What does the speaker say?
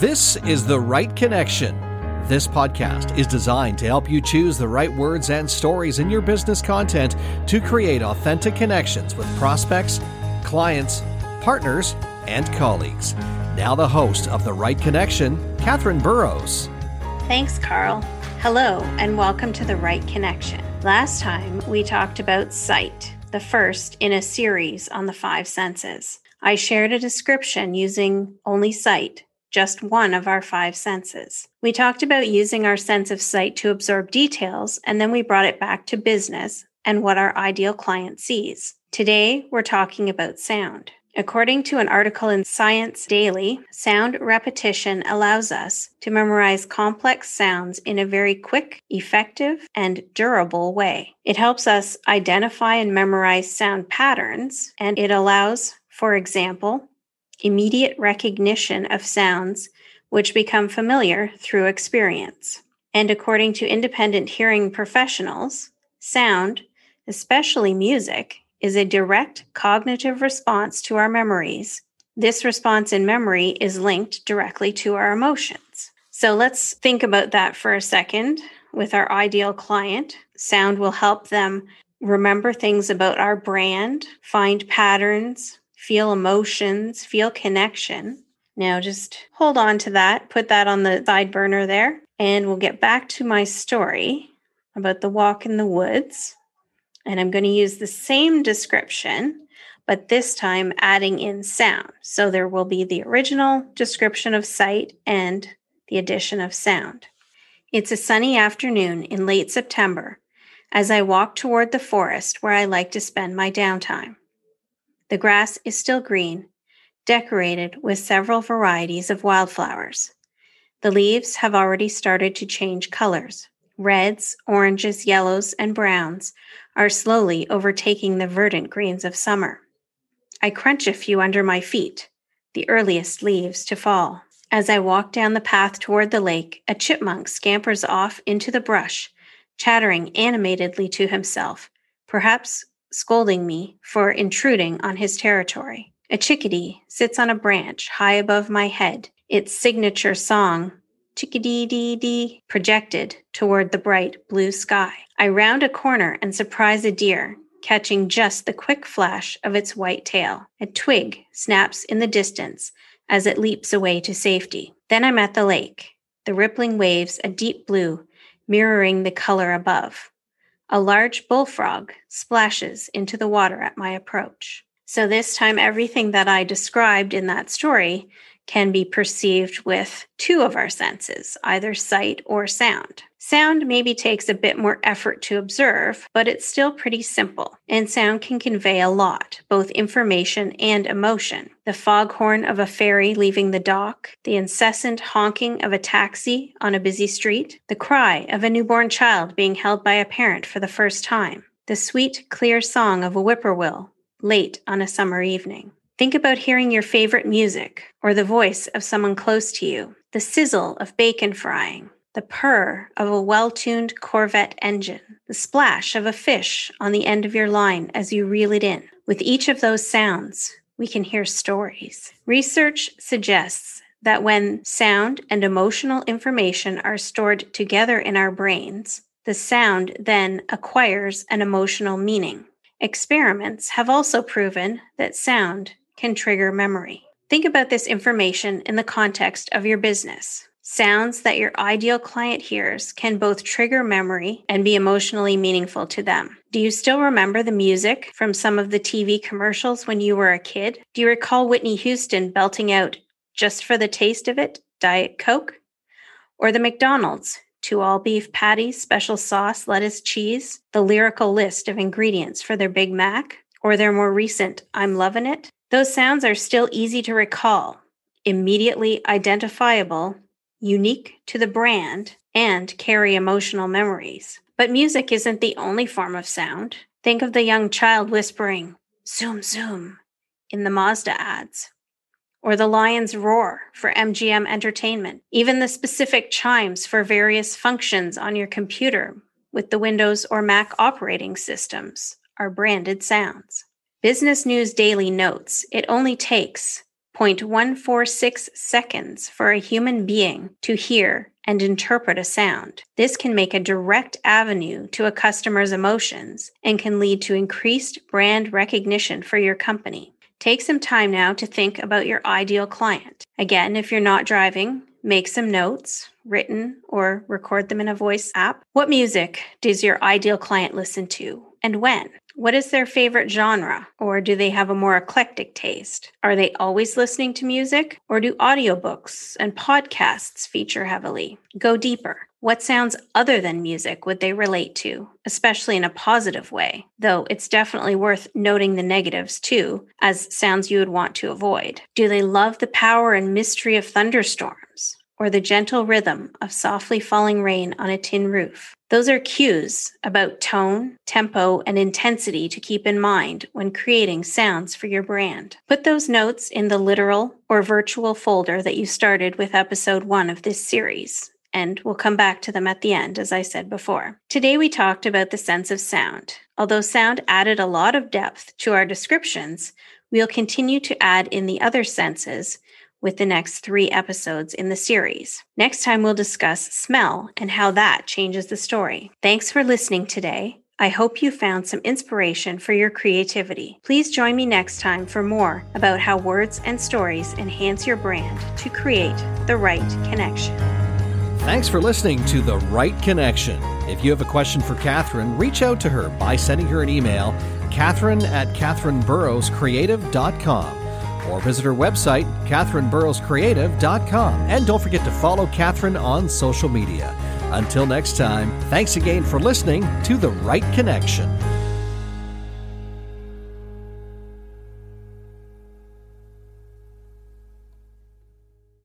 This is The Right Connection. This podcast is designed to help you choose the right words and stories in your business content to create authentic connections with prospects, clients, partners, and colleagues. Now, the host of The Right Connection, Katherine Burrows. Thanks, Carl. Hello, and welcome to The Right Connection. Last time we talked about sight, the first in a series on the five senses. I shared a description using only sight just one of our five senses. We talked about using our sense of sight to absorb details, and then we brought it back to business and what our ideal client sees. Today, we're talking about sound. According to an article in Science Daily, sound repetition allows us to memorize complex sounds in a very quick, effective, and durable way. It helps us identify and memorize sound patterns, and it allows, for example, immediate recognition of sounds which become familiar through experience. And according to independent hearing professionals, sound, especially music, is a direct cognitive response to our memories. This response in memory is linked directly to our emotions. So let's think about that for a second with our ideal client. Sound will help them remember things about our brand, find patterns, feel emotions, feel connection. Now just hold on to that, put that on the side burner there, and we'll get back to my story about the walk in the woods. And I'm going to use the same description, but this time adding in sound. So there will be the original description of sight and the addition of sound. It's a sunny afternoon in late September as I walk toward the forest where I like to spend my downtime. The grass is still green, decorated with several varieties of wildflowers. The leaves have already started to change colors. Reds, oranges, yellows, and browns are slowly overtaking the verdant greens of summer. I crunch a few under my feet, the earliest leaves to fall. As I walk down the path toward the lake, a chipmunk scampers off into the brush, chattering animatedly to himself, perhaps scolding me for intruding on his territory. A chickadee sits on a branch high above my head, its signature song, chickadee dee dee, projected toward the bright blue sky. I round a corner and surprise a deer, catching just the quick flash of its white tail. A twig snaps in the distance as it leaps away to safety. Then I'm at the lake, the rippling waves a deep blue, mirroring the color above. A large bullfrog splashes into the water at my approach. So, this time, everything that I described in that story can be perceived with two of our senses, either sight or sound. Sound maybe takes a bit more effort to observe, but it's still pretty simple. And sound can convey a lot, both information and emotion. The foghorn of a ferry leaving the dock, the incessant honking of a taxi on a busy street, the cry of a newborn child being held by a parent for the first time, the sweet, clear song of a whippoorwill late on a summer evening. Think about hearing your favorite music or the voice of someone close to you, the sizzle of bacon frying, the purr of a well tuned Corvette engine, the splash of a fish on the end of your line as you reel it in. With each of those sounds, we can hear stories. Research suggests that when sound and emotional information are stored together in our brains, the sound then acquires an emotional meaning. Experiments have also proven that sound can trigger memory. Think about this information in the context of your business. Sounds that your ideal client hears can both trigger memory and be emotionally meaningful to them. Do you still remember the music from some of the TV commercials when you were a kid? Do you recall Whitney Houston belting out, just for the taste of it, Diet Coke? Or the McDonald's, two all beef patties, special sauce, lettuce, cheese, the lyrical list of ingredients for their Big Mac? Or their more recent, I'm loving it? Those sounds are still easy to recall, immediately identifiable unique to the brand, and carry emotional memories. But music isn't the only form of sound. Think of the young child whispering, Zoom, zoom, in the Mazda ads, or the lion's roar for MGM Entertainment, even the specific chimes for various functions on your computer with the Windows or Mac operating systems are branded sounds. Business News Daily notes it only takes 0.146 seconds for a human being to hear and interpret a sound. This can make a direct avenue to a customer's emotions and can lead to increased brand recognition for your company. Take some time now to think about your ideal client. Again, if you're not driving, make some notes, written or record them in a voice app. What music does your ideal client listen to and when? What is their favorite genre? Or do they have a more eclectic taste? Are they always listening to music? Or do audiobooks and podcasts feature heavily? Go deeper. What sounds other than music would they relate to, especially in a positive way? Though it's definitely worth noting the negatives too, as sounds you would want to avoid. Do they love the power and mystery of thunderstorms? Or the gentle rhythm of softly falling rain on a tin roof. Those are cues about tone, tempo, and intensity to keep in mind when creating sounds for your brand. Put those notes in the literal or virtual folder that you started with episode one of this series, and we'll come back to them at the end, as I said before. Today we talked about the sense of sound. Although sound added a lot of depth to our descriptions, we'll continue to add in the other senses with the next three episodes in the series. Next time, we'll discuss smell and how that changes the story. Thanks for listening today. I hope you found some inspiration for your creativity. Please join me next time for more about how words and stories enhance your brand to create the right connection. Thanks for listening to The Right Connection. If you have a question for Katherine, reach out to her by sending her an email, katherine at katherineburrowscreative.com or visit her website, katherineburrowscreative.com. And don't forget to follow Katherine on social media. Until next time, thanks again for listening to The Right Connection.